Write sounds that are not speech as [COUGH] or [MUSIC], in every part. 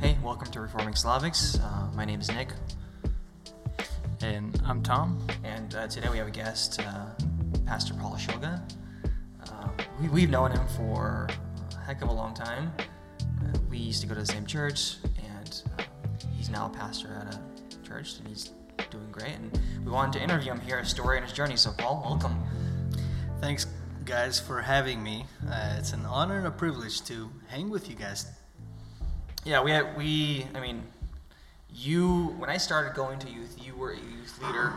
Hey, welcome to Reforming Slavics. Uh, my name is Nick, And I'm Tom. and uh, today we have a guest, uh, Pastor Paul Shulga. Uh, we, we've known him for a heck of a long time. Uh, we used to go to the same church, and uh, he's now a pastor at a church, and he's doing great. And we wanted to interview him, hear his story and his journey. So, Paul, welcome. Thanks, guys, for having me. Uh, it's an honor and a privilege to hang with you guys. Yeah, we had, we, I mean, you, when I started going to youth, you were a youth leader.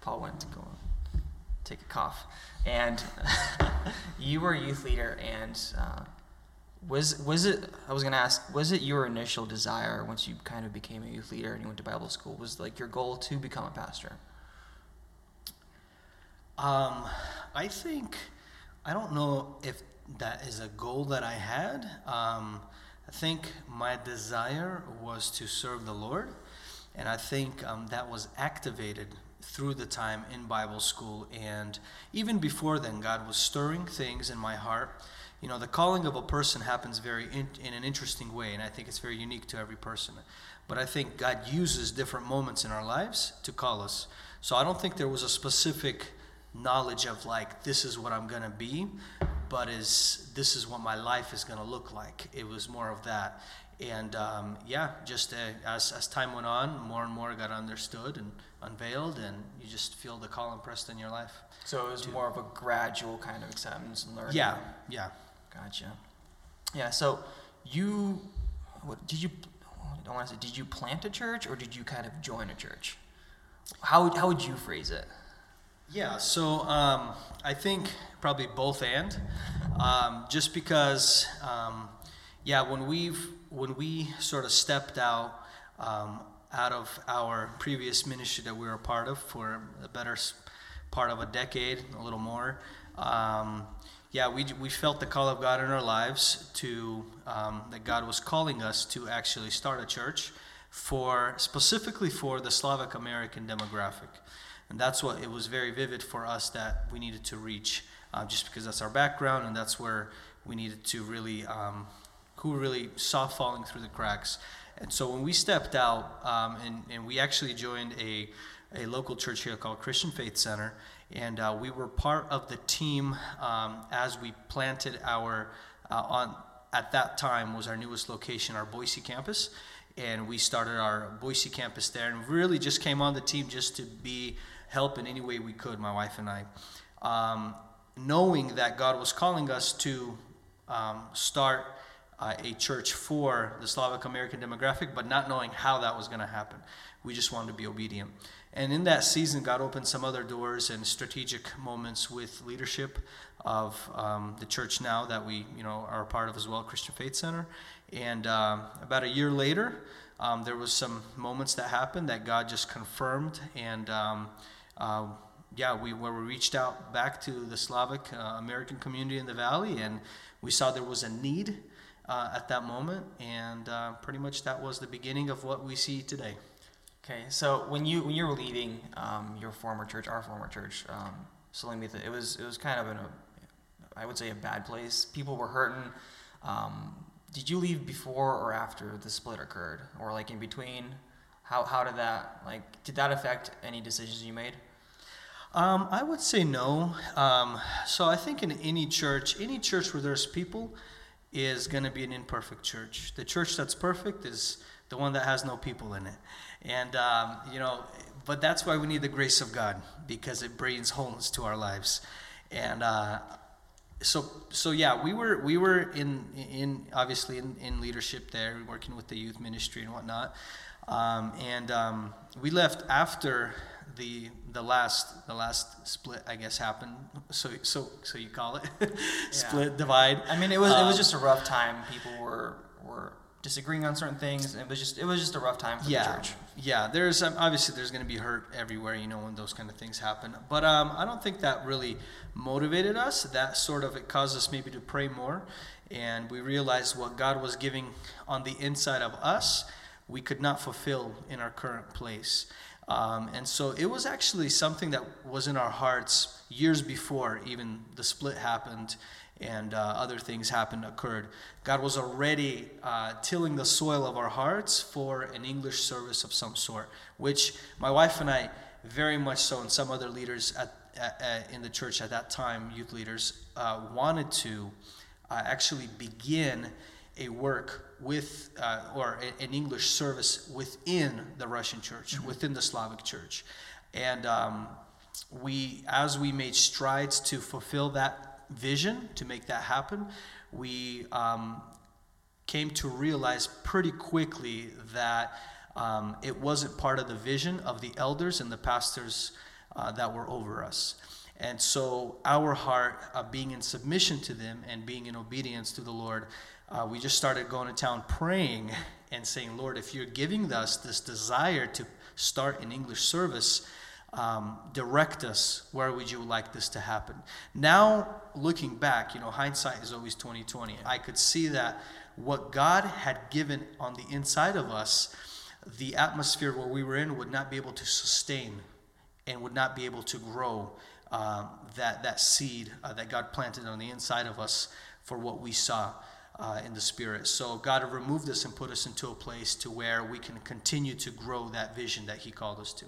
Paul went to go take a cough. And [LAUGHS] you were a youth leader, and uh, was, was it, I was to ask, was it your initial desire once you kind of became a youth leader and you went to Bible school, was like your goal to become a pastor? Um, I think, I don't know if that is a goal that I had. Um, I think my desire was to serve the Lord, and I think um, that was activated through the time in Bible school. And even before then, God was stirring things in my heart. You know, the calling of a person happens very in, in an interesting way, and I think it's very unique to every person. But I think God uses different moments in our lives to call us. So I don't think there was a specific knowledge of like this is what I'm to be, but is this is what my life is going to look like. It was more of that, and um, yeah, just uh, as as time went on, more and more got understood and unveiled, and you just feel the call impressed in your life. So it was more of a gradual kind of acceptance and learning. Yeah, yeah. Gotcha. Yeah. So you, what did you? I don't want to say. Did you plant a church or did you kind of join a church? How how would you phrase it? Yeah, so um, I think probably both and, um, just because, um, yeah, when we've when we sort of stepped out um, out of our previous ministry that we were a part of for a better part of a decade, a little more, um, yeah, we we felt the call of God in our lives to um, that God was calling us to actually start a church for specifically for the Slavic American demographic. And that's what it was very vivid for us that we needed to reach, uh, just because that's our background and that's where we needed to really, um, who really saw falling through the cracks. And so when we stepped out, um, and, and we actually joined a, a local church here called Christian Faith Center, and uh, we were part of the team um, as we planted our, uh, on, at that time was our newest location, our Boise campus and we started our Boise campus there and really just came on the team just to be help in any way we could, my wife and I. Um, knowing that God was calling us to um, start uh, a church for the Slavic American demographic, but not knowing how that was going to happen. We just wanted to be obedient. And in that season, God opened some other doors and strategic moments with leadership of um, the church now that we, you know, are a part of as well, Christian Faith Center. And um, about a year later, um, there was some moments that happened that God just confirmed, and um, uh, yeah, we where we reached out back to the Slavic uh, American community in the valley, and we saw there was a need uh, at that moment, and uh, pretty much that was the beginning of what we see today. Okay. So when you when you were leaving um, your former church, our former church, um, it was it was kind of in a, I would say a bad place. People were hurting. Um, did you leave before or after the split occurred, or like in between? How how did that like did that affect any decisions you made? Um, I would say no. Um, so I think in any church, any church where there's people is going to be an imperfect church. The church that's perfect is the one that has no people in it. And, um, you know, but that's why we need the grace of God because it brings wholeness to our lives. And, uh, so so yeah we were we were in in obviously in, in leadership there working with the youth ministry and whatnot um, and um, we left after the the last the last split I guess happened. So so so you call it. [LAUGHS] Split divide. I mean, it was it was Um, just a rough time. People were were disagreeing on certain things. It was just it was just a rough time for yeah. the church. yeah there's um, obviously there's going to be hurt everywhere you know when those kind of things happen. But um, i don't think that really motivated us. That sort of it caused us maybe to pray more. And we realized what god was giving on the inside of us we could not fulfill in our current place um, and so it was actually something that was in our hearts years before even the split happened and uh, other things happened, occurred. God was already uh, tilling the soil of our hearts for an English service of some sort, which my wife and I, very much so, and some other leaders at, at, in the church at that time, youth leaders, uh, wanted to uh, actually begin a work with, uh, or an English service within the Russian church, mm-hmm. within the Slavic church. And um, we, as we made strides to fulfill that vision to make that happen, we um, came to realize pretty quickly that um, it wasn't part of the vision of the elders and the pastors uh, that were over us. And so, our heart, uh, being in submission to them and being in obedience to the Lord, uh, we just started going to town praying and saying, Lord, if you're giving us this desire to start an English service, um, direct us. Where would you like this to happen? Now looking back you know hindsight is always 2020 i could see that what god had given on the inside of us the atmosphere where we were in would not be able to sustain and would not be able to grow um, that, that seed uh, that god planted on the inside of us for what we saw uh, in the spirit so god have removed us and put us into a place to where we can continue to grow that vision that he called us to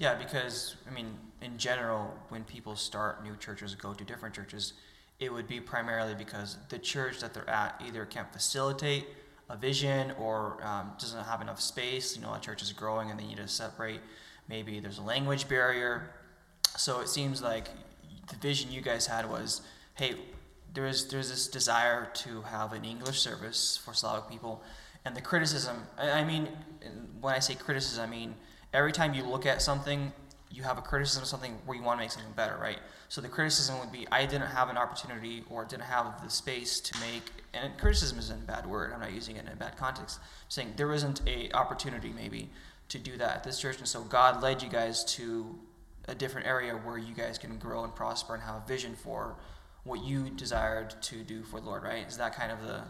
yeah, because I mean, in general, when people start new churches, go to different churches, it would be primarily because the church that they're at either can't facilitate a vision or um, doesn't have enough space. You know, a church is growing and they need to separate. Maybe there's a language barrier. So it seems like the vision you guys had was, hey, there's there's this desire to have an English service for Slavic people, and the criticism. I, I mean, when I say criticism, I mean every time you look at something, you have a criticism of something where you want to make something better, right? So the criticism would be, I didn't have an opportunity or didn't have the space to make, and criticism isn't a bad word. I'm not using it in a bad context. I'm saying there isn't a opportunity maybe to do that at this church, and so God led you guys to a different area where you guys can grow and prosper and have a vision for what you desired to do for the Lord, right? Is that kind of the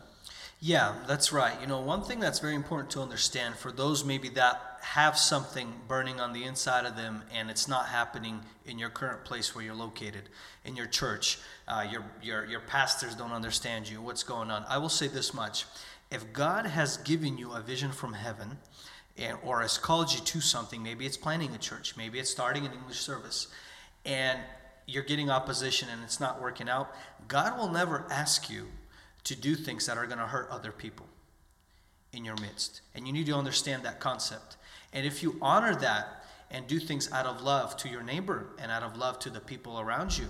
yeah, that's right. You know, one thing that's very important to understand for those maybe that have something burning on the inside of them and it's not happening in your current place where you're located, in your church, uh, your, your, your pastors don't understand you, what's going on. I will say this much if God has given you a vision from heaven, and, or has called you to something, maybe it's planning a church, maybe it's starting an English service, and you're getting opposition and it's not working out, God will never ask you to do things that are going to hurt other people in your midst. And you need to understand that concept. And if you honor that and do things out of love to your neighbor and out of love to the people around you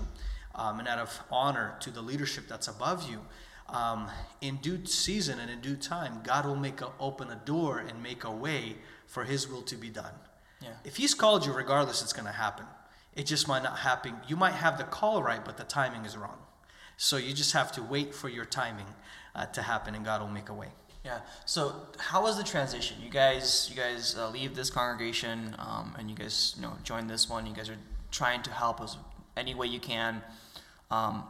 um, and out of honor to the leadership that's above you, um, in due season and in due time, God will make a, open a door and make a way for His will to be done. Yeah. If He's called you, regardless, it's going to happen. It just might not happen. You might have the call right, but the timing is wrong. So you just have to wait for your timing uh, to happen, and God will make a way. Yeah. So how was the transition? You guys, you guys uh, leave this congregation, um, and you guys, you know, join this one. You guys are trying to help us any way you can. Um,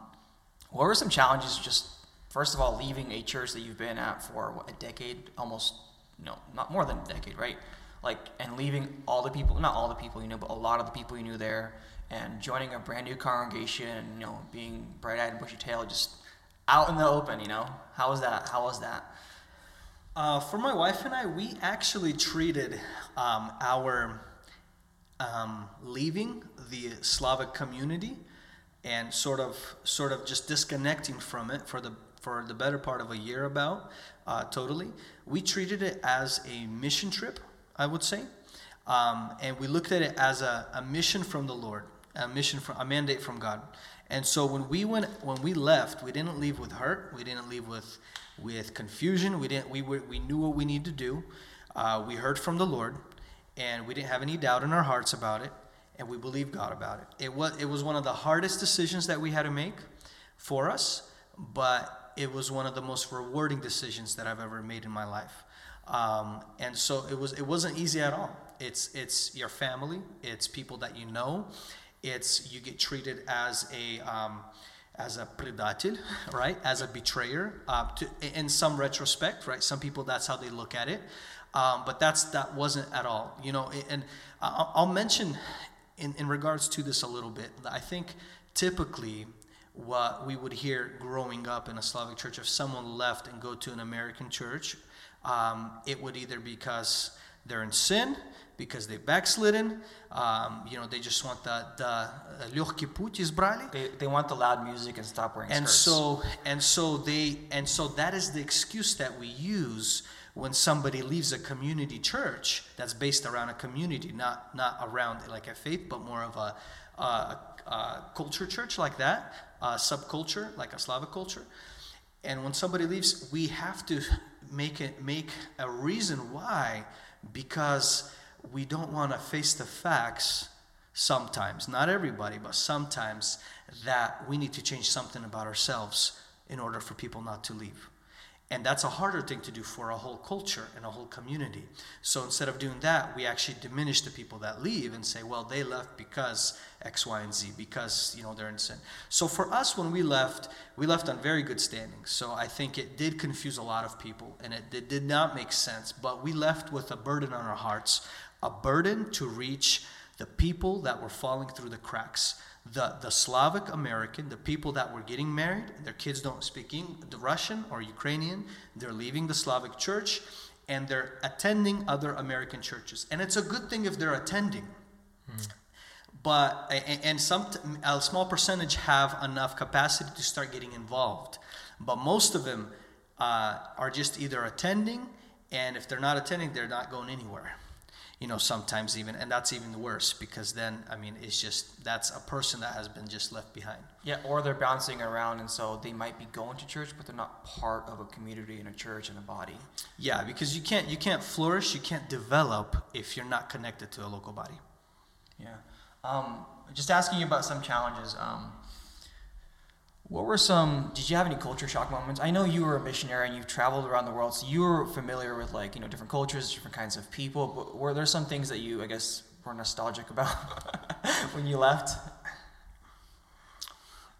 what were some challenges? Just first of all, leaving a church that you've been at for what, a decade, almost no, not more than a decade, right? Like, and leaving all the people, not all the people you know, but a lot of the people you knew there, and joining a brand new congregation and you know being bright-eyed and bushy-tailed just out in the open you know? How was that? How was that? Uh, for my wife and i we actually treated um, our um, leaving the slavic community and sort of sort of just disconnecting from it for the for the better part of a year about uh, totally. We treated it as a mission trip i would say um, and we looked at it as a, a mission from the lord a mission from a mandate from God. And so when we went when we left, we didn't leave with hurt. We didn't leave with with confusion. We didn't we were, we knew what we needed to do. Uh, we heard from the Lord, and we didn't have any doubt in our hearts about it, and we believed God about it. It was it was one of the hardest decisions that we had to make for us, but it was one of the most rewarding decisions that I've ever made in my life. Um, and so it was it wasn't easy at all. It's it's your family, it's people that you know, it's you get treated as a um, as a predator, [LAUGHS] right? As a betrayer. Uh, to, in some retrospect, right? Some people that's how they look at it, um, but that's that wasn't at all. You know, and I'll mention in in regards to this a little bit. I think typically what we would hear growing up in a Slavic church. If someone left and go to an American church, um, it would either because they're in sin, because they've backslidden, um, you know, they just want the the uh, They, they want the loud music and stop wearing and skirts. so and so they and so that is the excuse that we use when somebody leaves a community church that's based around a community, not not around like a faith, but more of a, a, a culture church like that, a subculture like a Slavic culture. And when somebody leaves, we have to make it make a reason why, because we don't want to face the facts sometimes, not everybody, but sometimes that we need to change something about ourselves in order for people not to leave. And that's a harder thing to do for a whole culture and a whole community. So instead of doing that, we actually diminish the people that leave and say, well, they left because X, Y, and Z, because you know they're in sin. So for us, when we left, we left on very good standing. So I think it did confuse a lot of people, and it did, did not make sense. But we left with a burden on our hearts, a burden to reach the people that were falling through the cracks the, the Slavic American, the people that were getting married, their kids don't speak the Russian or Ukrainian, they're leaving the Slavic church and they're attending other American churches. And it's a good thing if they're attending. But a- and some a small percentage have enough capacity to start getting involved, but most of them uh, are just either attending, and if they're not attending, they're not going anywhere you know sometimes even and that's even worse because then i mean it's just that's a person that has been just left behind Yeah, or they're bouncing around, and so they might be going to church, but they're not part of a community and a church and a body. yeah because you can't you can't flourish you can't develop if you're not connected to a local body Yeah. Um, just asking you about some challenges. Um, what were some? Did you have any culture shock moments? I know you were a missionary and you've traveled around the world, so you were familiar with like you know different cultures, different kinds of people. But were there some things that you, I guess, were nostalgic about [LAUGHS] when you left?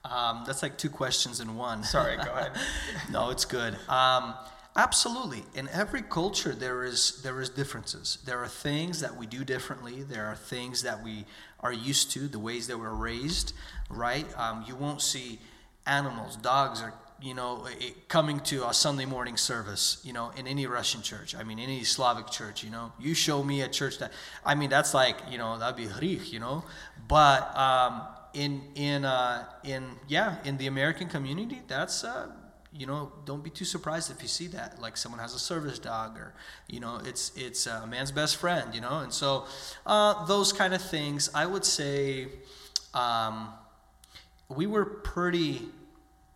um, that's like two questions in one Sorry, go ahead. [LAUGHS] no, it's good. Um, absolutely. In every culture, there is there is differences. There are things that we do differently. There are things that we are used to, the ways that we're raised. Right? Um, you won't see animals, dogs, are you know, coming to a Sunday morning service. You know, in any Russian church. I mean, any Slavic church. You know, you show me a church that. I mean, that's like you know that'd be hrich. You know, but. Um, in in uh, in yeah in the American community that's uh, you know don't be too surprised if you see that like someone has a service dog or you know it's it's a man's best friend you know and so uh, those kind of things I would say um, we were pretty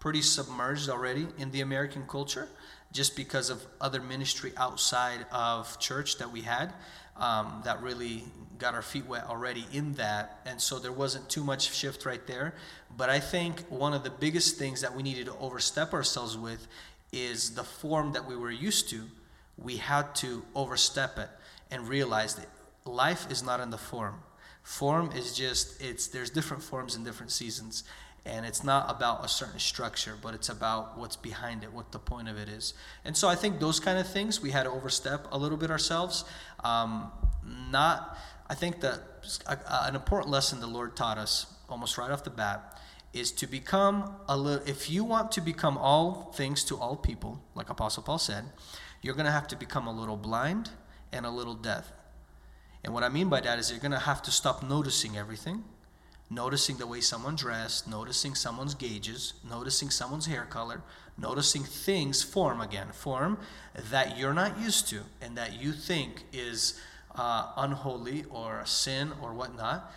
pretty submerged already in the American culture just because of other ministry outside of church that we had um, that really got our feet wet already in that. And so there wasn't too much shift right there. But I think one of the biggest things that we needed to overstep ourselves with is the form that we were used to. We had to overstep it and realize that life is not in the form. Form is just it's there's different forms in different seasons and it's not about a certain structure but it's about what's behind it what the point of it is. And so i think those kind of things we had to overstep a little bit ourselves. Um, not i think that an important lesson the lord taught us almost right off the bat is to become a little if you want to become all things to all people like apostle paul said you're going to have to become a little blind and a little deaf. And what I mean by that is you're going to have to stop noticing everything, noticing the way someone dressed, noticing someone's gauges, noticing someone's hair color, noticing things form again, form that you're not used to and that you think is uh, unholy or a sin or whatnot.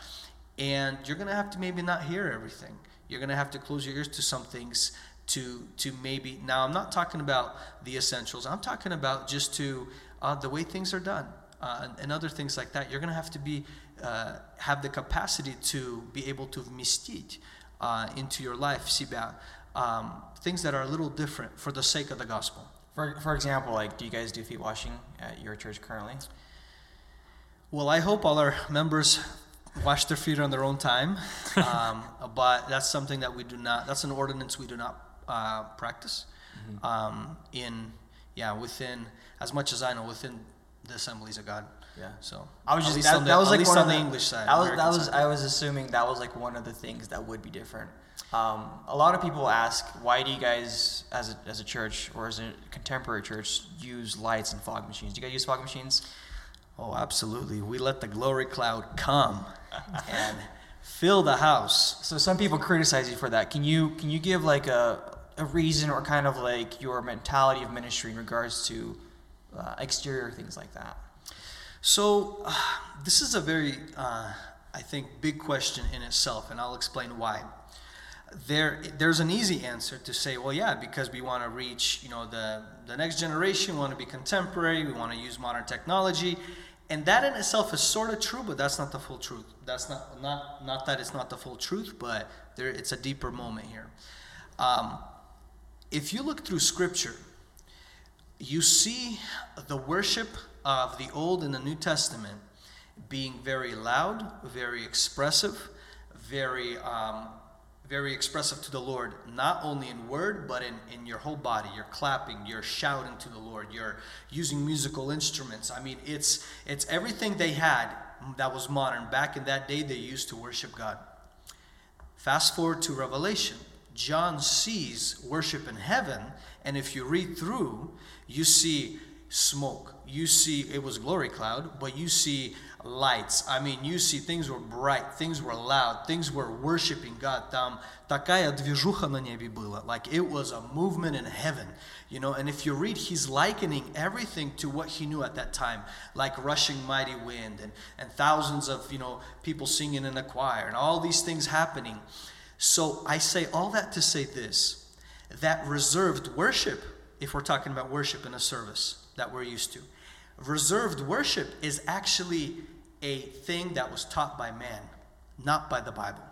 And you're going to have to maybe not hear everything. You're going to have to close your ears to some things to to maybe now I'm not talking about the essentials. I'm talking about just to uh, the way things are done uh, and other things like that, you're going to have to be uh, have the capacity to be able to mistit uh, into your life, sibah, um, things that are a little different for the sake of the gospel. For, for example, like, do you guys do feet washing at your church currently? Well, I hope all our members wash their feet on their own time, [LAUGHS] um, but that's something that we do not. That's an ordinance we do not uh, practice. Mm-hmm. Um, in yeah, within as much as I know, within the Assemblies of God. Yeah. So I was just that, the, that was like one on the the English side. That was American that was side. I was assuming that was like one of the things that would be different. Um, a lot of people ask, why do you guys, as a, as a church or as a contemporary church, use lights and fog machines? Do you guys use fog machines? Oh, absolutely. We let the glory cloud come [LAUGHS] and fill the house. So some people criticize you for that. Can you can you give like a a reason or kind of like your mentality of ministry in regards to uh, exterior things like that? So, uh, this is a very, uh, I think, big question in itself, and I'll explain why. There, there's an easy answer to say, well, yeah, because we want to reach, you know, the the next generation. We want to be contemporary. We want to use modern technology, and that in itself is sort of true, but that's not the full truth. That's not not not that it's not the full truth, but there, it's a deeper moment here. Um, if you look through Scripture, you see the worship of the Old and the New Testament being very loud, very expressive, very um, very expressive to the Lord, not only in word, but in, in your whole body. You're clapping, you're shouting to the Lord, you're using musical instruments. I mean, it's it's everything they had that was modern. Back in that day, they used to worship God. Fast forward to Revelation. John sees worship in heaven, and if you read through, you see smoke. You see it was glory cloud, but you see lights. I mean, you see things were bright, things were loud, things were worshiping God. Там такая движуха на небе была. Like it was a movement in heaven, you know. And if you read, he's likening everything to what he knew at that time, like rushing mighty wind and, and thousands of, you know, people singing in a choir and all these things happening. So I say all that to say this that reserved worship, if we're talking about worship in a service that we're used to, reserved worship is actually a thing that was taught by man, not by the Bible.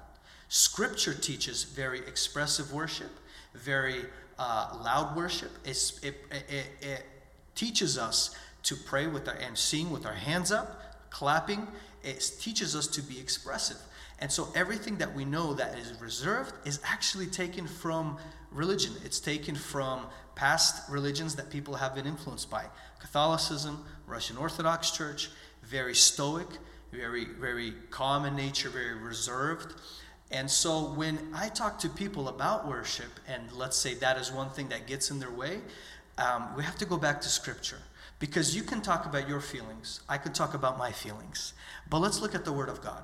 Scripture teaches very expressive worship, very uh, loud worship. It, it, it teaches us to pray with our, and sing with our hands up, clapping. It teaches us to be expressive. And so everything that we know that is reserved is actually taken from religion. It's taken from past religions that people have been influenced by. Catholicism, Russian Orthodox Church, very stoic, very, very calm in nature, very reserved. And so when I talk to people about worship, and let's say that is one thing that gets in their way, um, we have to go back to Scripture. Because you can talk about your feelings, I can talk about my feelings. But let's look at the Word of God.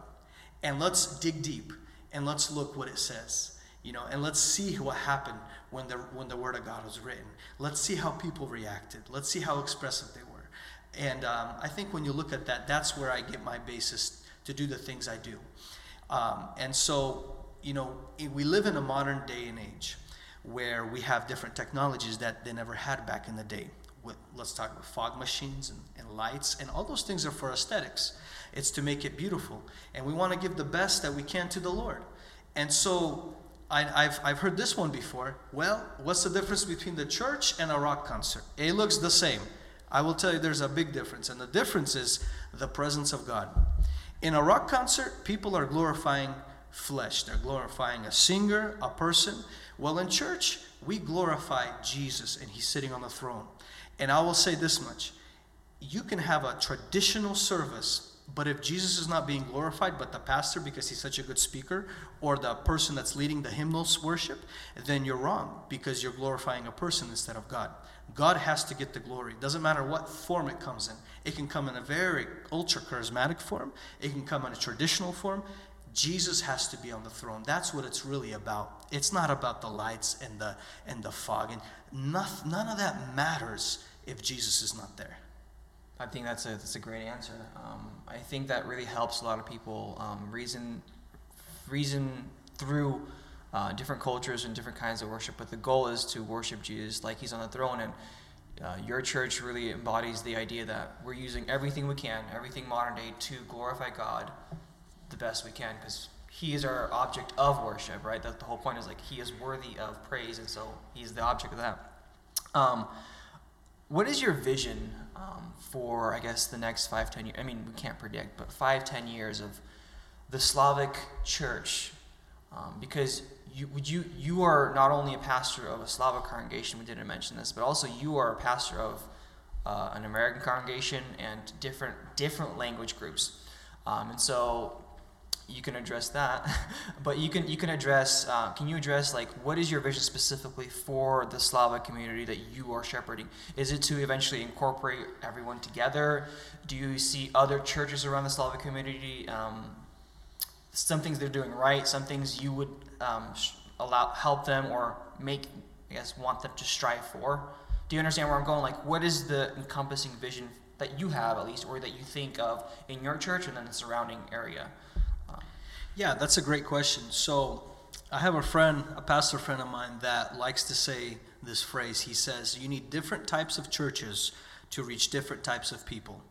And let's dig deep and let's look what it says. You know, and let's see what happened when the when the Word of God was written. Let's see how people reacted. Let's see how expressive they were. And um, I think when you look at that, that's where I get my basis to do the things I do. Um, and so, you know, we live in a modern day and age where we have different technologies that they never had back in the day. With, let's talk about fog machines and, and lights, and all those things are for aesthetics. It's to make it beautiful. And we want to give the best that we can to the Lord. And so I, have I've heard this one before. Well, what's the difference between the church and a rock concert? It looks the same. I will tell you there's a big difference, and the difference is the presence of God. In a rock concert, people are glorifying flesh, they're glorifying a singer, a person. Well, in church, we glorify Jesus, and He's sitting on the throne. And I will say this much you can have a traditional service but if Jesus is not being glorified, but the pastor because he's such a good speaker, or the person that's leading the hymnals worship, then you're wrong because you're glorifying a person instead of God. God has to get the glory. Doesn't matter what form it comes in. It can come in a very ultra charismatic form, it can come in a traditional form. Jesus has to be on the throne. That's what it's really about. It's not about the lights and the and the fog and none, none of that matters if Jesus is not there. I think that's a that's a great answer. Um, I think that really helps a lot of people um, reason reason through uh, different cultures and different kinds of worship. But the goal is to worship Jesus like He's on the throne. And uh, your church really embodies the idea that we're using everything we can, everything modern day, to glorify God the best we can because He is our object of worship, right? That the whole point is like He is worthy of praise, and so He's the object of that. Um, what is your vision um, for, I guess, the next five, ten years? I mean, we can't predict, but five, ten years of the Slavic church, um, because you, you you are not only a pastor of a Slavic congregation, we didn't mention this, but also you are a pastor of uh, an American congregation and different different language groups, um, and so you can address that, [LAUGHS] but you can you can address. Uh, can you address like what is your vision specifically for the Slavic community that you are shepherding? Is it to eventually incorporate everyone together? Do you see other churches around the Slavic community? Um, some things they're doing right, some things you would um, allow help them or make I guess want them to strive for. Do you understand where I'm going? Like, what is the encompassing vision that you have, at least, or that you think of in your church and then the surrounding area? Yeah, that's a great question. So, I have a friend, a pastor friend of mine, that likes to say this phrase. He says, You need different types of churches to reach different types of people.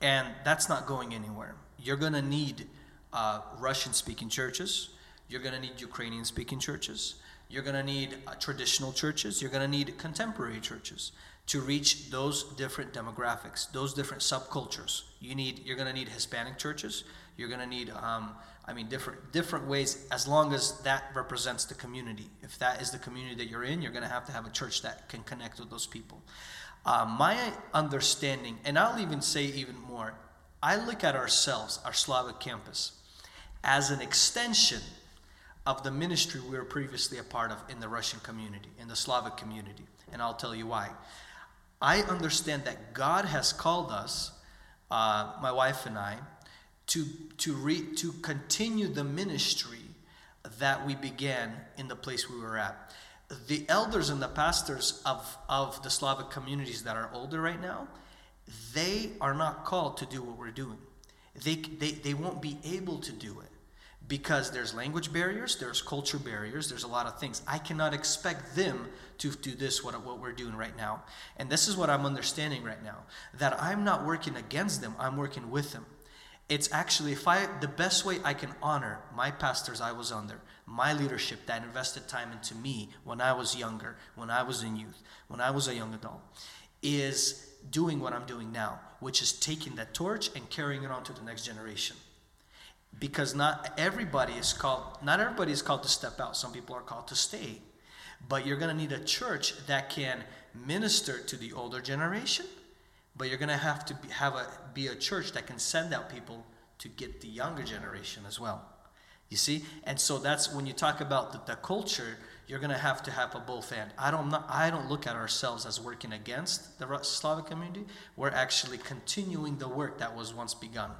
And that's not going anywhere. You're going to need uh, Russian speaking churches, you're going to need Ukrainian speaking churches, you're going to need uh, traditional churches, you're going to need contemporary churches to reach those different demographics, those different subcultures. You need, you're going to need Hispanic churches. You're going to need, um, I mean, different different ways. As long as that represents the community. If that is the community that you're in, you're going to have to have a church that can connect with those people. Uh, my understanding, and I'll even say even more, I look at ourselves, our Slavic campus, as an extension of the ministry we were previously a part of in the Russian community, in the Slavic community. And I'll tell you why. I understand that God has called us, uh, my wife and I, to, to, re, to continue the ministry that we began in the place we were at. The elders and the pastors of, of the Slavic communities that are older right now, they are not called to do what we're doing. They, they, they won't be able to do it because there's language barriers, there's culture barriers, there's a lot of things. I cannot expect them to do this, what, what we're doing right now. And this is what I'm understanding right now that I'm not working against them, I'm working with them. It's actually if I the best way I can honor my pastors I was under, my leadership that invested time into me when I was younger, when I was in youth, when I was a young adult, is doing what I'm doing now, which is taking that torch and carrying it on to the next generation. Because not everybody is called not everybody is called to step out. Some people are called to stay. But you're to need a church that can minister to the older generation but you're going to have to be, have a be a church that can send out people to get the younger generation as well. You see? And so that's when you talk about the, the culture you're going to have to have a both and. I don't not, i don't look at ourselves as working against the slavic community. We're actually continuing the work that was once begun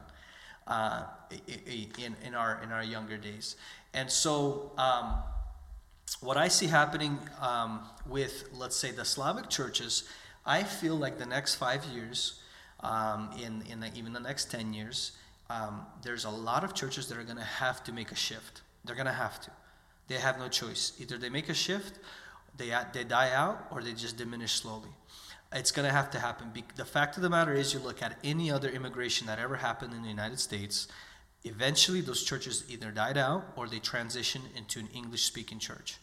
uh, in, in, our, in our younger days. And so, um, what I see happening um, with, let's say, the Slavic churches, I feel like the next five years, um, in, in the, even the next 10 years, um, there's a lot of churches that are going to have to make a shift. They're going to have to. They have no choice. Either they make a shift, they, they die out, or they just diminish slowly. It's going to have to happen. The fact of the matter is, you look at any other immigration that ever happened in the United States, eventually those churches either died out or they transitioned into an English speaking church.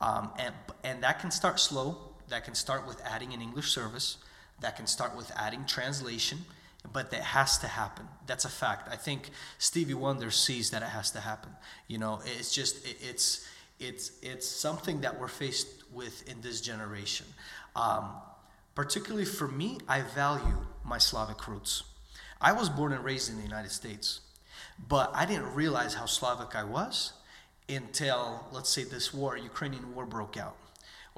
Um, and, and that can start slow. That can start with adding an English service. That can start with adding translation. But that has to happen. That's a fact. I think Stevie Wonder sees that it has to happen. You know, it's just, it, it's, it's, it's something that we're faced with in this generation. Um, Particularly for me, I value my Slavic roots. I was born and raised in the United States, but I didn't realize how Slavic I was until, let's say, this war, Ukrainian war broke out,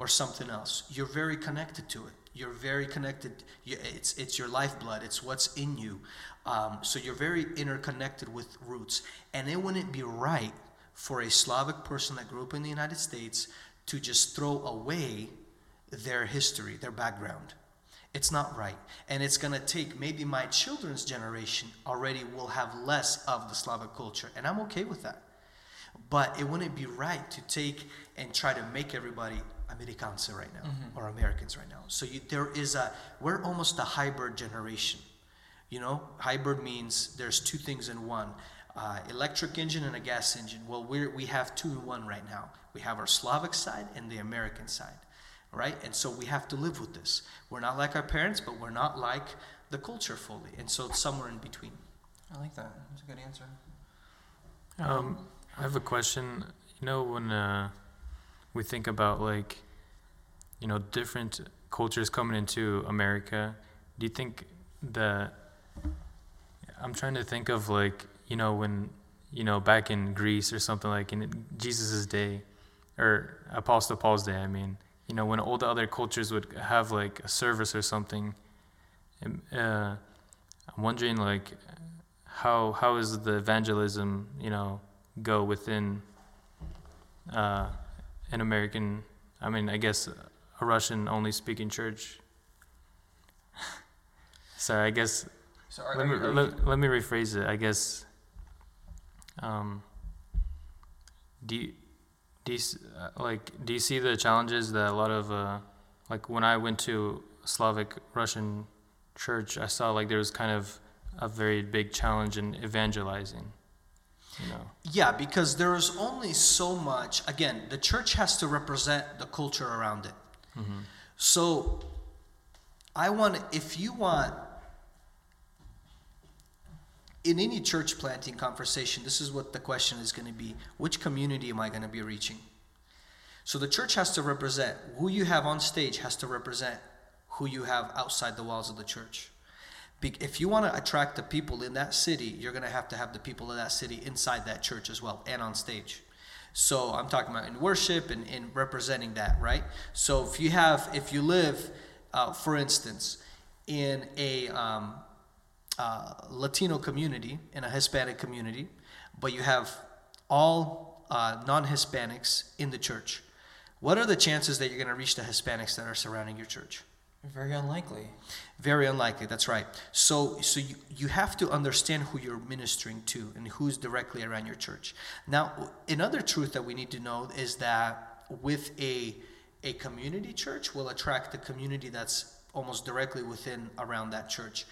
or something else. You're very connected to it. You're very connected. It's, it's your lifeblood, it's what's in you. Um, so you're very interconnected with roots. And it wouldn't be right for a Slavic person that grew up in the United States to just throw away their history, their background. It's not right. And it's going to take maybe my children's generation already will have less of the Slavic culture. And I'm okay with that. But it wouldn't be right to take and try to make everybody Americans right now mm-hmm. or Americans right now. So you, there is a, we're almost a hybrid generation. You know, hybrid means there's two things in one. Uh, electric engine and a gas engine. Well, we we have two in one right now. We have our Slavic side and the American side right? And so we have to live with this. We're not like our parents, but we're not like the culture fully. And so it's somewhere in between. I like that. That's a good answer. Um, I have a question. You know, when uh, we think about like, you know, different cultures coming into America, do you think that I'm trying to think of like, you know, when you know, back in Greece or something like in Jesus' day, or Apostle Paul's day, I mean, you know, when all the other cultures would have like a service or something, um, uh, I'm wondering like how how is the evangelism, you know, go within uh, an American, I mean, I guess a Russian only speaking church. [LAUGHS] Sorry, I guess So let me, let, let me rephrase it. I guess. Um, do you, do you, uh, like do you see the challenges that a lot of uh, like when I went to Slavic Russian church, I saw like there was kind of a very big challenge in evangelizing. You know. Yeah, because there is only so much. Again, the church has to represent the culture around it. Mm-hmm. So, I want, if you want, in any church planting conversation, this is what the question is going to be which community am I going to be reaching? So, the church has to represent who you have on stage, has to represent who you have outside the walls of the church. If you want to attract the people in that city, you're going to have to have the people of that city inside that church as well and on stage. So I'm talking about in worship and in representing that, right? So if you have, if you live, uh, for instance, in a um, uh, Latino community, in a Hispanic community, but you have all uh, non Hispanics in the church, what are the chances that you're going to reach the Hispanics that are surrounding your church? very unlikely. Very unlikely. That's right. So, so you, you have to understand who you're ministering to and who's directly around your church. Now, another truth that we need to know is that with a a community church will attract the community that's almost directly within around that church.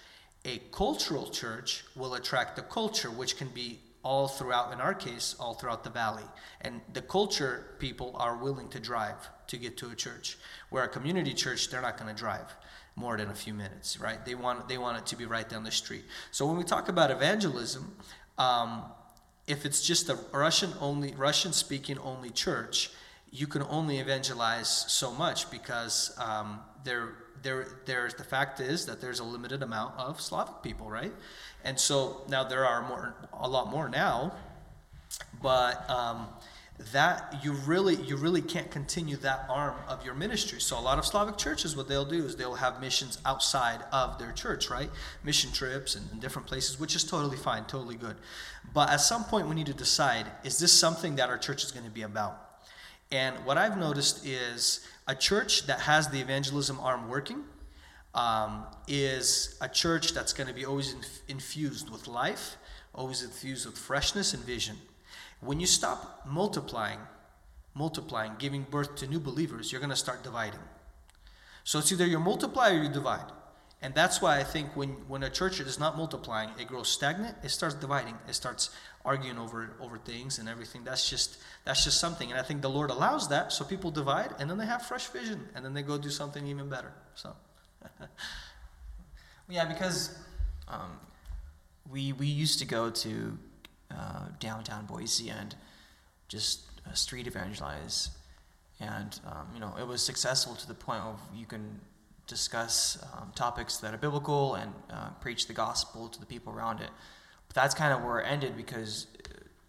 A cultural church will attract the culture, which can be all throughout, in our case, all throughout the valley. And the culture people are willing to drive to get to a church. Where a community church, they're not going to drive more than a few minutes, right? They want they want it to be right down the street. So when we talk about evangelism, um, if it's just a Russian only Russian speaking only church, you can only evangelize so much because um, there there there's the fact is that there's a limited amount of Slavic people, right? And so now there are more a lot more now, but um, that you really you really can't continue that arm of your ministry. So a lot of Slavic churches, what they'll do is they'll have missions outside of their church, right? Mission trips and, and different places, which is totally fine, totally good. But at some point, we need to decide: is this something that our church is going to be about? And what I've noticed is a church that has the evangelism arm working um, is a church that's going to be always inf- infused with life, always infused with freshness and vision. When you stop multiplying, multiplying, giving birth to new believers, you're going to start dividing. So it's either you multiply or you divide. And that's why I think when, when a church is not multiplying, it grows stagnant, it starts dividing, it starts arguing over over things and everything. That's just that's just something. And I think the Lord allows that so people divide and then they have fresh vision and then they go do something even better. So [LAUGHS] Yeah, because um, we we used to go to uh, downtown Boise and just uh, street evangelize, and um, you know it was successful to the point of you can discuss um, topics that are biblical and uh, preach the gospel to the people around it. But that's kind of where it ended because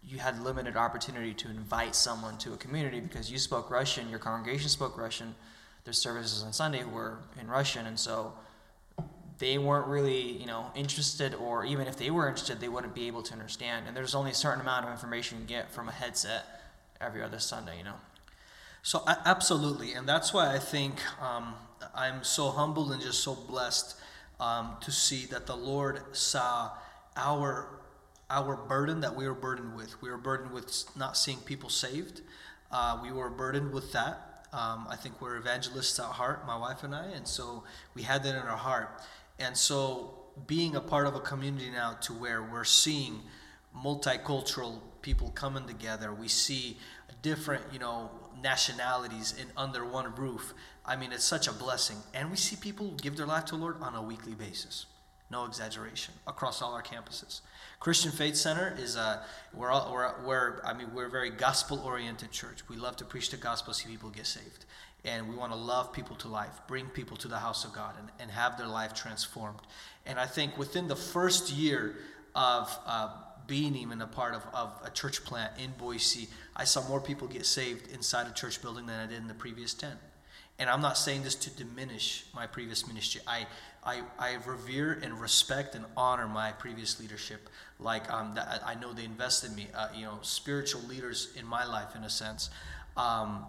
you had limited opportunity to invite someone to a community because you spoke Russian, your congregation spoke Russian, their services on Sunday were in Russian, and so they weren't really, you know, interested, or even if they were interested, they wouldn't be able to understand. And there's only a certain amount of information you get from a headset every other Sunday, you know. So absolutely, and that's why I think um, I'm so humbled and just so blessed um, to see that the Lord saw our our burden that we were burdened with. We were burdened with not seeing people saved. Uh, we were burdened with that. Um, I think we're evangelists at heart, my wife and I, and so we had that in our heart. And so being a part of a community now to where we're seeing multicultural people coming together, we see different, you know, nationalities in under one roof. I mean, it's such a blessing. And we see people give their life to the Lord on a weekly basis. No exaggeration across all our campuses. Christian Faith Center is a we're all, we're, we're I mean we're a very gospel oriented church. We love to preach the gospel, see people get saved, and we want to love people to life, bring people to the house of God, and, and have their life transformed. And I think within the first year of uh, being even a part of, of a church plant in Boise, I saw more people get saved inside a church building than I did in the previous 10. And I'm not saying this to diminish my previous ministry. I, I, I revere and respect and honor my previous leadership. Like um, that, I know they invested in me, uh, you know, spiritual leaders in my life in a sense. Um,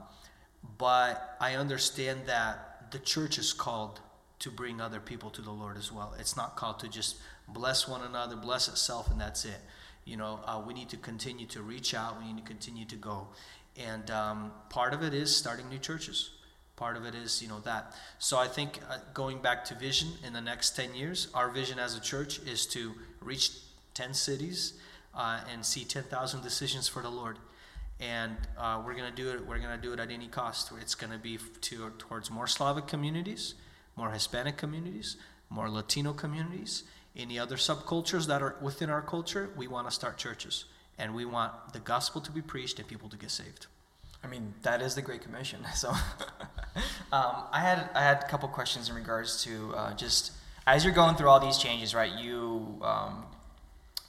but I understand that the church is called to bring other people to the Lord as well. It's not called to just bless one another, bless itself, and that's it. You know, uh, we need to continue to reach out. We need to continue to go, and um, part of it is starting new churches. Part of it is, you know, that. So I think uh, going back to vision in the next 10 years, our vision as a church is to reach 10 cities uh, and see 10,000 decisions for the Lord. And uh, we're to do it. We're to do it at any cost. It's to be to, towards more Slavic communities, more Hispanic communities, more Latino communities, any other subcultures that are within our culture. We want to start churches, and we want the gospel to be preached and people to get saved. I mean, that is the Great Commission. [LAUGHS] So, um, I had I had a couple questions in regards to uh, just as you're going through all these changes, right? You um,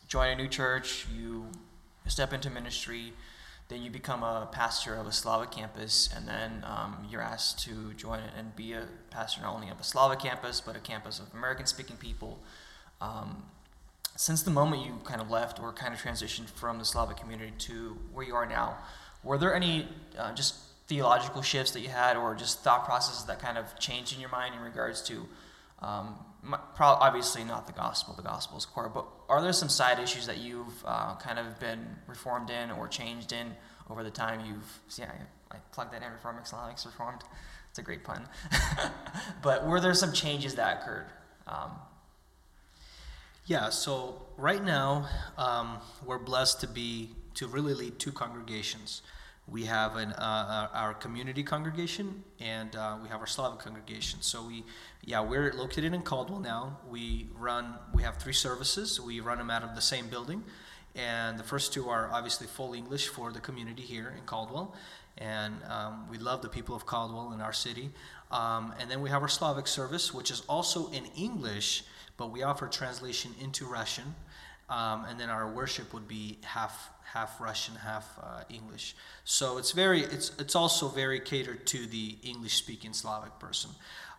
join a new church, you step into ministry, then you become a pastor of a Slavic campus, and then um, you're asked to join and be a pastor not only of a Slavic campus but a campus of American-speaking people. Um, since the moment you kind of left or kind of transitioned from the Slavic community to where you are now were there any uh, just theological shifts that you had, or just thought processes that kind of changed in your mind in regards to, um, pro- obviously not the gospel, the gospel is core, but are there some side issues that you've uh, kind of been reformed in or changed in over the time you've, yeah, I, I plugged that in, Reformed Islamics, Reformed. It's a great pun. [LAUGHS] but were there some changes that occurred? Um, yeah, so right now um, we're blessed to be to really lead two congregations. We have an, uh, uh, our community congregation and uh, we have our Slavic congregation. So we, yeah, we're located in Caldwell now. We run, we have three services. We run them out of the same building, and the first two are obviously full English for the community here in Caldwell, and um, we love the people of Caldwell in our city. Um, and then we have our Slavic service, which is also in English, but we offer translation into Russian. Um, and then our worship would be half half Russian, half uh, English. So it's very, it's it's also very catered to the English-speaking Slavic person.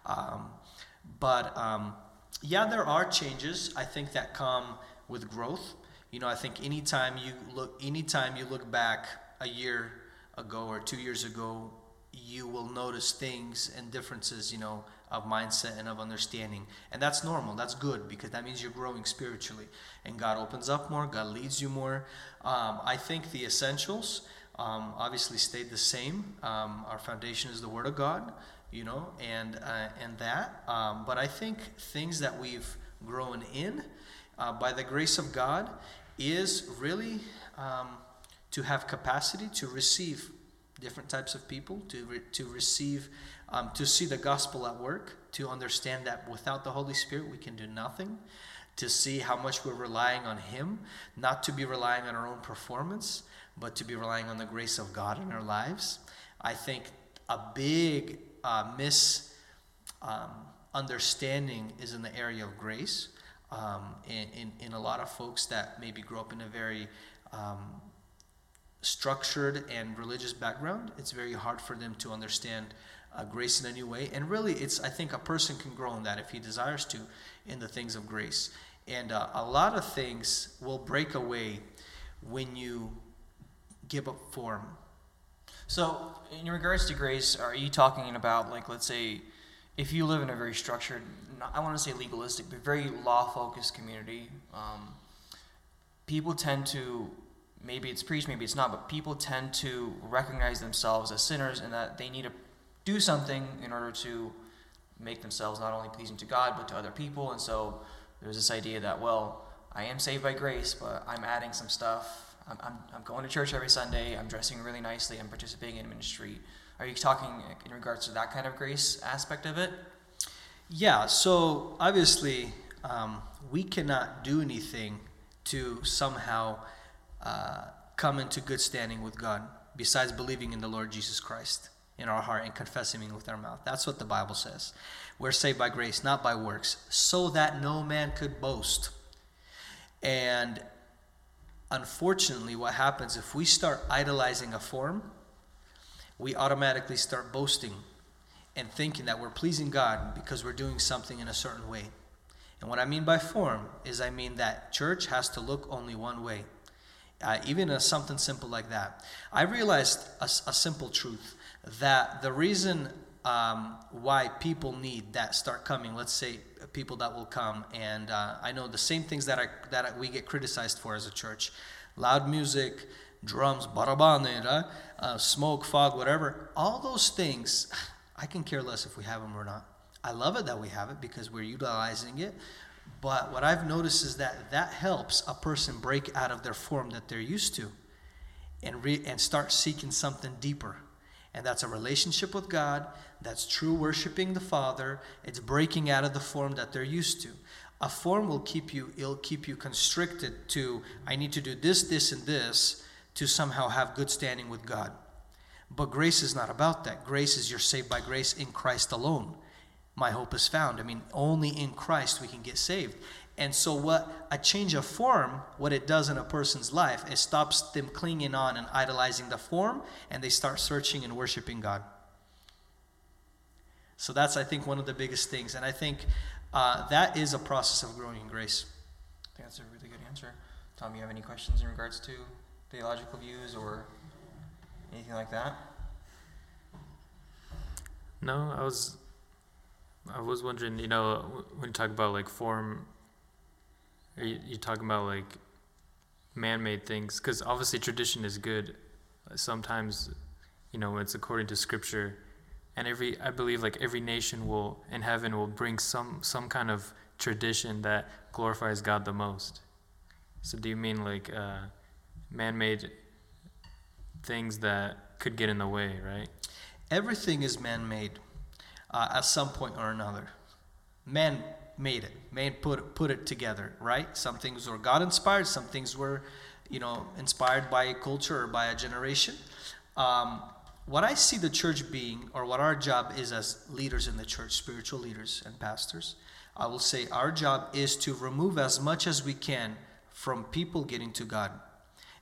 Um, but um, yeah, there are changes. I think that come with growth. You know, I think anytime you look, anytime you look back a year ago or two years ago, you will notice things and differences. You know, of mindset and of understanding. And that's normal. That's good because that means you're growing spiritually. And God opens up more, God leads you more. Um, I think the essentials um, obviously stayed the same. Um, our foundation is the Word of God, you know, and, uh, and that. Um, but I think things that we've grown in uh, by the grace of God is really um, to have capacity to receive different types of people, to, re- to receive um, to see the gospel at work, to understand that without the Holy Spirit we can do nothing, to see how much we're relying on Him, not to be relying on our own performance, but to be relying on the grace of God in our lives. I think a big uh, misunderstanding um, is in the area of grace. Um, in, in, in, a lot of folks that maybe grow up in a very um, structured and religious background, it's very hard for them to understand uh, grace in a new way. And really, it's I think a person can grow in that if he desires to, in the things of grace. And uh, a lot of things will break away when you give up form. So, in regards to grace, are you talking about like let's say, if you live in a very structured, I want to say legalistic, but very law-focused community, um, people tend to maybe it's preached, maybe it's not, but people tend to recognize themselves as sinners and that they need to do something in order to make themselves not only pleasing to God but to other people. And so there's this idea that, well, I am saved by grace, but I'm adding some stuff. I'm, I'm, I'm going to church every Sunday. I'm dressing really nicely. I'm participating in ministry. Are you talking in regards to that kind of grace aspect of it? Yeah, so obviously, um, we cannot do anything to somehow uh, come into good standing with God besides believing in the Lord Jesus Christ in our heart and confessing Him with our mouth. That's what the Bible says. We're saved by grace, not by works, so that no man could boast. And Unfortunately, what happens if we start idolizing a form, we automatically start boasting and thinking that we're pleasing God because we're doing something in a certain way. And what I mean by form is I mean that church has to look only one way. Uh, even a, something simple like that. I realized a, a simple truth that the reason um, why people need that start coming, let's say people that will come, and uh, I know the same things that, I, that we get criticized for as a church loud music, drums, barabane, uh, smoke, fog, whatever. All those things, [SIGHS] I can care less if we have them or not. I love it that we have it because we're utilizing it. But what I've noticed is that that helps a person break out of their form that they're used to and, re- and start seeking something deeper. And that's a relationship with God, that's true worshiping the Father. It's breaking out of the form that they're used to. A form will keep you, it'll keep you constricted to, I need to do this, this, and this to somehow have good standing with God. But grace is not about that. Grace is you're saved by grace in Christ alone my hope is found. I mean, only in Christ we can get saved. And so, what a change of form, what it does in a person's life, it stops them clinging on and idolizing the form, and they start searching and worshiping God. So, that's, I think, one of the biggest things. And I think uh, that is a process of growing in grace. I think that's a really good answer. Tom, you have any questions in regards to theological views or anything like that? No, I was I was wondering, you know, when you talk about like form, are you, you talking about like man-made things? Because obviously tradition is good. Sometimes, you know, it's according to scripture, and every I believe like every nation will in heaven will bring some some kind of tradition that glorifies God the most. So do you mean like uh, man-made things that could get in the way, right? Everything is man-made uh, at some point or another. Man made it. Man put put it together, right? Some things were God inspired. Some things were, you know, inspired by a culture or by a generation. Um, what I see the church being, or what our job is as leaders in the church, spiritual leaders and pastors, I will say our job is to remove as much as we can from people getting to God,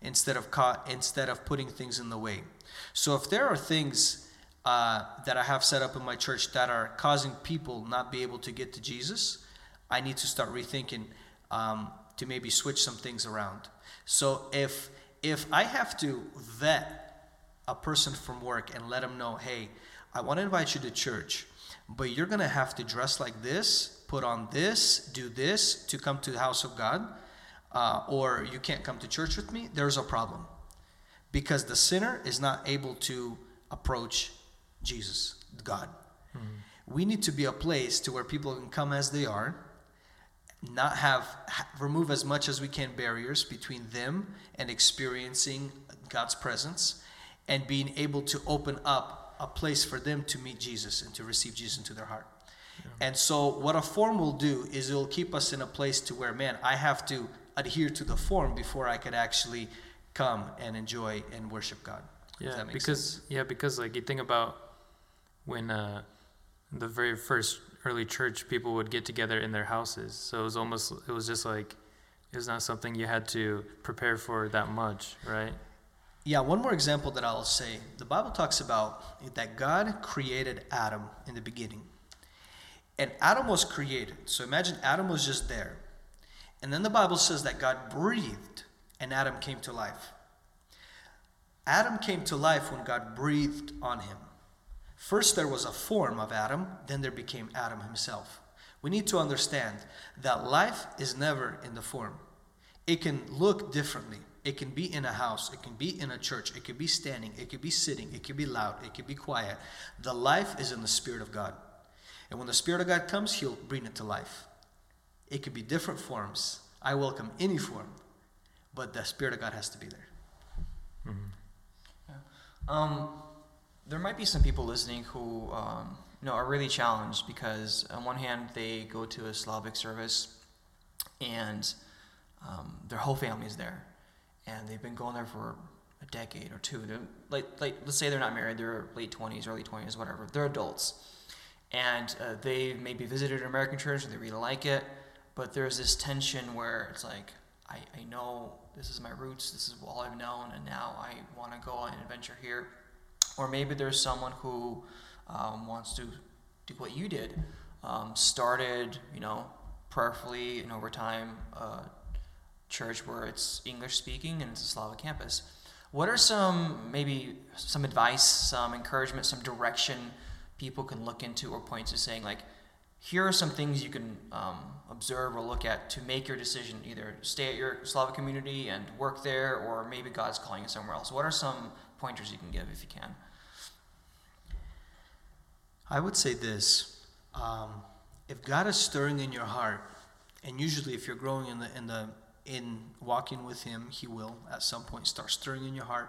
instead of caught, instead of putting things in the way. So if there are things uh, that I have set up in my church that are causing people not be able to get to Jesus, I need to start rethinking um, to maybe switch some things around. So if if I have to vet a person from work and let them know, hey, I want to invite you to church, but you're gonna have to dress like this, put on this, do this to come to the house of God, uh, or you can't come to church with me. There's a problem because the sinner is not able to approach Jesus, God. Mm-hmm. We need to be a place to where people can come as they are, not have remove as much as we can barriers between them and experiencing God's presence, and being able to open up a place for them to meet Jesus and to receive Jesus into their heart. Yeah. And so, what a form will do is it will keep us in a place to where, man, I have to adhere to the form before I could actually come and enjoy and worship God. Yeah, because sense. yeah, because like you think about when uh, the very first early church people would get together in their houses. So it was almost it was just like it was not something you had to prepare for that much, right? Yeah, one more example that I'll say. The Bible talks about that God created Adam in the beginning. And Adam was created. So imagine Adam was just there. And then the Bible says that God breathed and Adam came to life. Adam came to life when God breathed on him. First, there was a form of Adam, then there became Adam himself. We need to understand that life is never in the form. It can look differently. It can be in a house, it can be in a church, it could be standing, it could be sitting, it could be loud, it could be quiet. The life is in the Spirit of God. And when the Spirit of God comes, He'll bring it to life. It could be different forms. I welcome any form, but the Spirit of God has to be there. Mm-hmm. Yeah. Um, there might be some people listening who um, you know are really challenged because on one hand they go to a Slavic service and um, their whole family is there and they've been going there for a decade or two. They're like like let's say they're not married, they're late twenties, early twenties, whatever. They're adults and uh, they maybe visited an American church and they really like it, but there's this tension where it's like I, I know this is my roots, this is all I've known, and now I want to go on an adventure here. Or maybe there's someone who um, wants to do what you did, um, started, you know, prayerfully and over time, uh, church where it's English speaking and it's a Slavic campus. What are some, maybe some advice, some encouragement, some direction people can look into or point to saying, like, here are some things you can um, observe or look at to make your decision either stay at your Slavic community and work there, or maybe God's calling you somewhere else. What are some pointers you can give if you can? I would say this: um, if God is stirring in your heart, and usually if you're growing in the in the in walking with Him, He will at some point start stirring in your heart,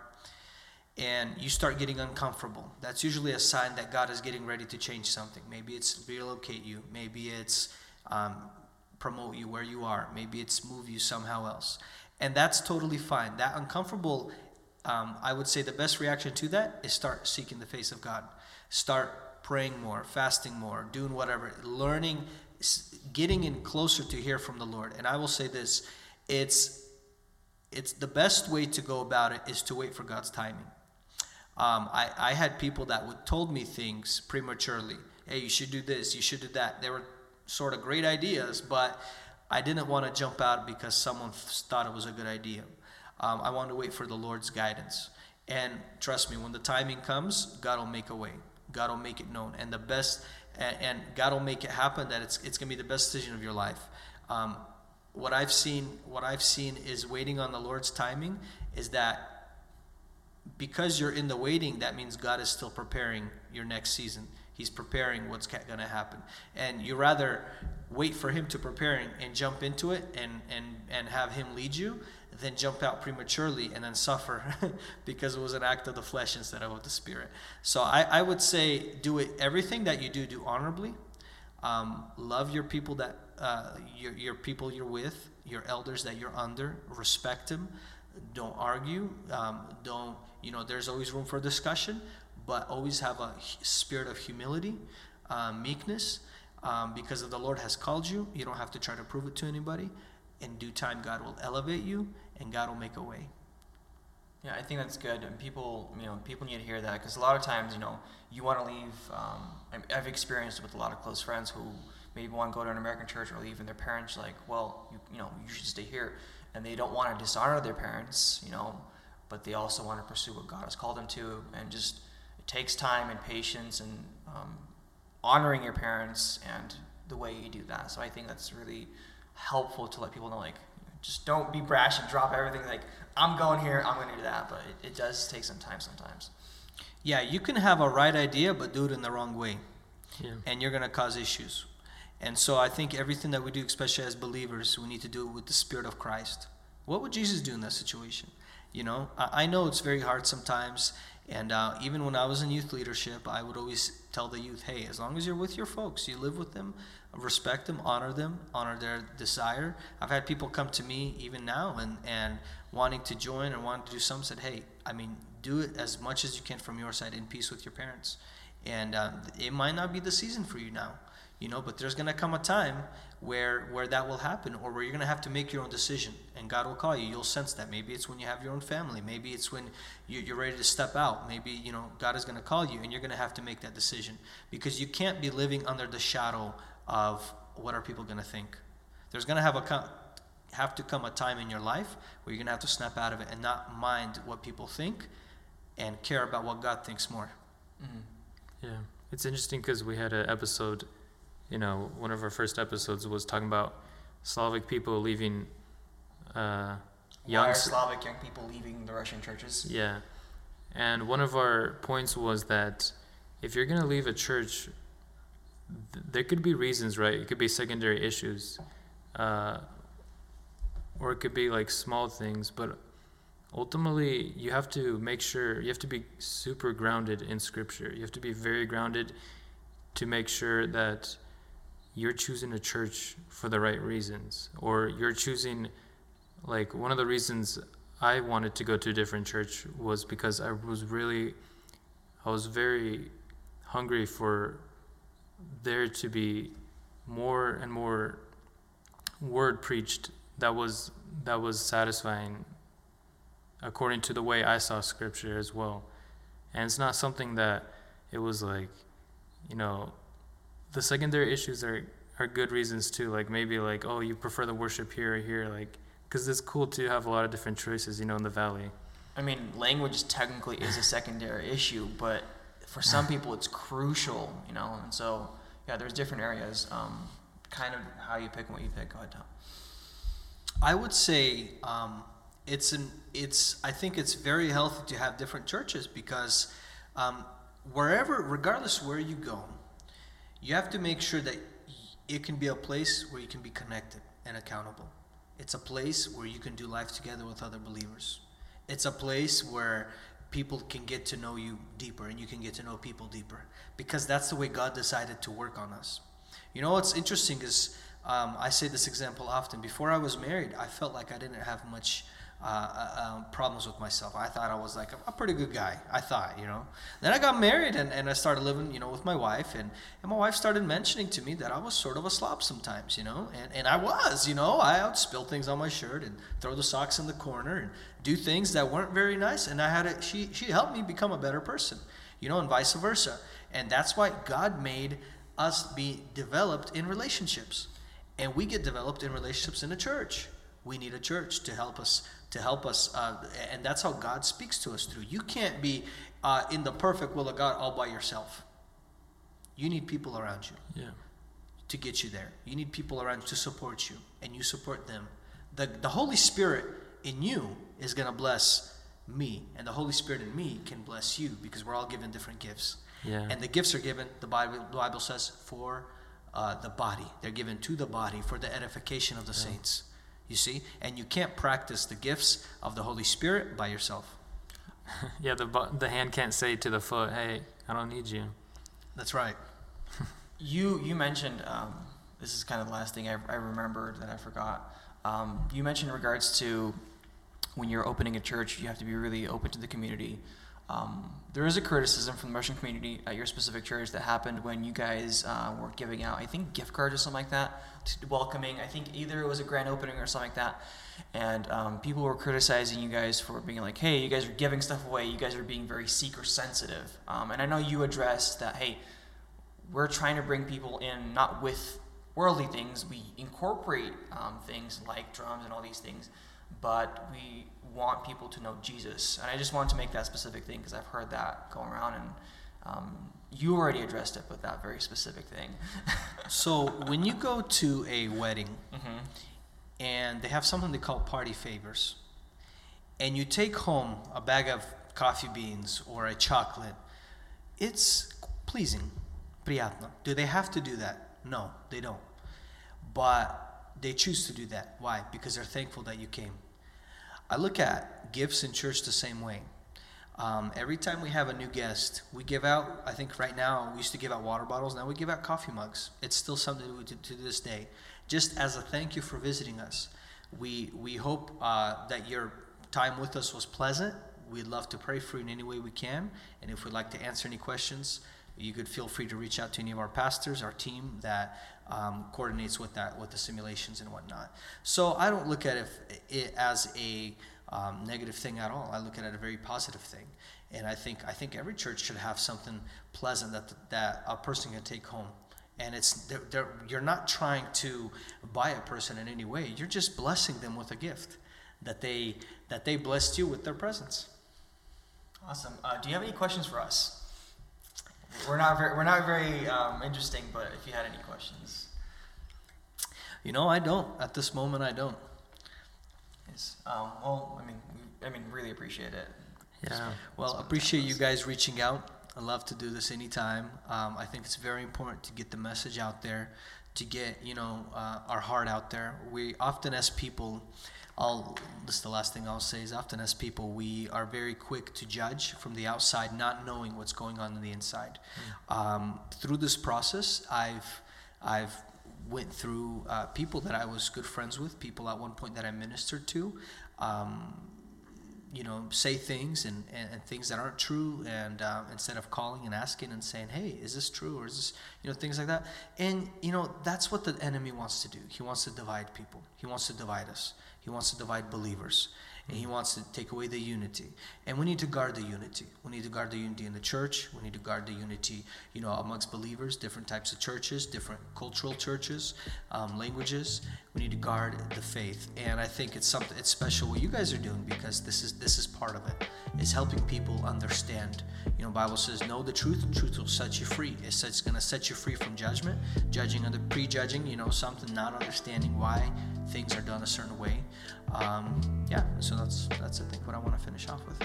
and you start getting uncomfortable. That's usually a sign that God is getting ready to change something. Maybe it's relocate you. Maybe it's um, promote you where you are. Maybe it's move you somehow else, and that's totally fine. That uncomfortable. Um, I would say the best reaction to that is start seeking the face of God. Start praying more, fasting more, doing whatever, learning, getting in closer to hear from the Lord. And I will say this, it's it's the best way to go about it is to wait for God's timing. Um, I, I had people that would told me things prematurely. Hey, you should do this, you should do that. They were sort of great ideas, but I didn't want to jump out because someone thought it was a good idea. Um, I wanted to wait for the Lord's guidance. And trust me, when the timing comes, God will make a way. God will make it known. And the best, and, and God will make it happen that it's, it's going to be the best decision of your life. Um, what I've seen, what I've seen is waiting on the Lord's timing is that because you're in the waiting, that means God is still preparing your next season. He's preparing what's going to happen. And you rather wait for him to prepare and jump into it and, and, and have him lead you then jump out prematurely and then suffer [LAUGHS] because it was an act of the flesh instead of the spirit. So I, I would say do it everything that you do do honorably. Um, love your people that uh, your, your people you're with, your elders that you're under. Respect them. Don't argue. Um, don't you know? There's always room for discussion, but always have a spirit of humility, uh, meekness. Um, because the Lord has called you, you don't have to try to prove it to anybody. In due time, God will elevate you and God will make a way. Yeah, I think that's good, and people, you know, people need to hear that because a lot of times, you know, you want to leave. Um, I've experienced with a lot of close friends who maybe want to go to an American church or leave, and their parents are like, well, you, you know, you should stay here, and they don't want to dishonor their parents, you know, but they also want to pursue what God has called them to, and just it takes time and patience and um, honoring your parents and the way you do that. So I think that's really helpful to let people know, like, just don't be brash and drop everything like i'm going here i'm going to do that but it, it does take some time sometimes. Yeah you can have a right idea but do it in the wrong way. Yeah. and you're going to cause issues. And so i think everything that we do especially as believers we need to do it with the spirit of christ. What would jesus do in that situation? You know i, I know it's very hard sometimes and uh, even when I was in youth leadership, I would always tell the youth, hey, as long as you're with your folks, you live with them, respect them, honor them, honor their desire. I've had people come to me even now and, and wanting to join or wanting to do something, said, hey, I mean, do it as much as you can from your side in peace with your parents. And um, it might not be the season for you now you know but there's going to come a time where where that will happen or where you're going to have to make your own decision and god will call you you'll sense that maybe it's when you have your own family maybe it's when you're ready to step out maybe you know god is going to call you and you're going to have to make that decision because you can't be living under the shadow of what are people going to think there's going to have a have to come a time in your life where you're going to have to snap out of it and not mind what people think and care about what god thinks more mm-hmm. yeah it's interesting because we had an episode you know, one of our first episodes was talking about Slavic people leaving. Uh, young Why are Slavic young people leaving the Russian churches? Yeah, and one of our points was that if you're gonna leave a church, th- there could be reasons, right? It could be secondary issues, uh, or it could be like small things, but ultimately you have to make sure you have to be super grounded in Scripture. You have to be very grounded to make sure that you're choosing a church for the right reasons or you're choosing like one of the reasons I wanted to go to a different church was because I was really I was very hungry for there to be more and more word preached that was that was satisfying according to the way I saw scripture as well. And it's not something that it was like, you know, the secondary issues are are good reasons too. Like maybe like oh you prefer the worship here or here, like because it's cool to have a lot of different choices, you know, in the valley. I mean, language technically is a secondary issue, but for some people it's crucial, you know. And so, yeah, there's different areas. Um, kind of how you pick and what you pick. Go ahead, Tom. I would say um, it's an it's. I think it's very healthy to have different churches because um, wherever, regardless where you go, you have to make sure that it can be a place where you can be connected and accountable. It's a place where you can do life together with other believers. It's a place where people can get to know you deeper and you can get to know people deeper because that's the way God decided to work on us. You know what's interesting is um, I say this example often. Before I was married, I felt like I didn't have much uh, uh, um, problems with myself. I thought I was like a, pretty good guy. I thought, you know. Then I got married and, and I started living, you know, with my wife. And, and my wife started mentioning to me that I was sort of a slob sometimes, you know. And, and I was, you know. I would spill things on my shirt and throw the socks in the corner and do things that weren't very nice. And I had to, she, she helped me become a better person, you know, and vice versa. And that's why God made us be developed in relationships. And we get developed in relationships in a church. We need a church to help us to help us, uh, and that's how God speaks to us through. You can't be uh, in the perfect will of God all by yourself. You need people around you. Yeah. To get you there, you need people around you to support you, and you support them. the The Holy Spirit in you is going to bless me, and the Holy Spirit in me can bless you because we're all given different gifts. Yeah. And the gifts are given. The Bible, the Bible says for uh, the body. They're given to the body for the edification of the yeah. saints. You see? And you can't practice the gifts of the Holy Spirit by yourself. [LAUGHS] yeah, the, the hand can't say to the foot, hey, I don't need you. That's right. [LAUGHS] you, you mentioned, um, this is kind of the last thing I, I remembered that I forgot. Um, you mentioned in regards to when you're opening a church, you have to be really open to the community. Um, there is a criticism from the Russian community at your specific church that happened when you guys uh, were giving out, I think, gift cards or something like that, welcoming. I think either it was a grand opening or something like that. And um, people were criticizing you guys for being like, hey, you guys are giving stuff away. You guys are being very seeker sensitive. Um, and I know you addressed that, hey, we're trying to bring people in not with worldly things. We incorporate um, things like drums and all these things, but we want people to know Jesus. And I just wanted to make that specific thing because I've heard that going around, and um, you already addressed it with that very specific thing. [LAUGHS] so when you go to a wedding mm-hmm. and they have something they call party favors, and you take home a bag of coffee beans or a chocolate, it's pleasing, приятно. Do they have to do that? No, they don't. But they choose to do that. Why? Because they're thankful that you came. I look at gifts in church the same way. Um, every time we have a new guest, we give out, I think right now, we used to give out water bottles, now we give out coffee mugs. It's still something we do to this day. Just as a thank you for visiting us. We, we hope uh, that your time with us was pleasant. We'd love to pray for you in any way we can. And if we'd like to answer any questions, you could feel free to reach out to any of our pastors, our team that um, coordinates with that, with the simulations and whatnot. So I don't look at it, as a um, negative thing at all. I look at it a very positive thing, and I think I think every church should have something pleasant that that a person can take home. And it's they're, they're, you're not trying to buy a person in any way. You're just blessing them with a gift that they that they blessed you with their presence. Awesome. Uh, do you have any questions for us? We're not very, we're not very um, interesting, but if you had any questions. You know, I don't. At this moment, I don't. Yes. Um, well, I mean, I mean, really appreciate it. Yeah. Well, appreciate you guys reaching out. I love to do this anytime. Um, I think it's very important to get the message out there, to get you know uh, our heart out there. We often, as people, I'll, this is the last thing I'll say is often as people, we are very quick to judge from the outside, not knowing what's going on in the inside. Mm. Um, through this process, I've, I've went through uh, people that I was good friends with, people at one point that I ministered to. Um, you know, say things and, and, and things that aren't true, and uh, instead of calling and asking and saying, "Hey, is this true?" or is this, you know, things like that. And you know, that's what the enemy wants to do. He wants to divide people. He wants to divide us. He wants to divide believers and he wants to take away the unity. And we need to guard the unity. We need to guard the unity in the church. We need to guard the unity you know amongst believers different types of churches different cultural churches um, languages. We need to guard the faith. And i think it's something it's special what you guys are doing because this is this is part of it. it is helping people understand. You know bible says know the truth truth will set you free. It's, it's going to set you free from judgment judging other prejudging you know something not understanding why things are done a certain way. Um, yeah so that's that's i think what i want to finish off with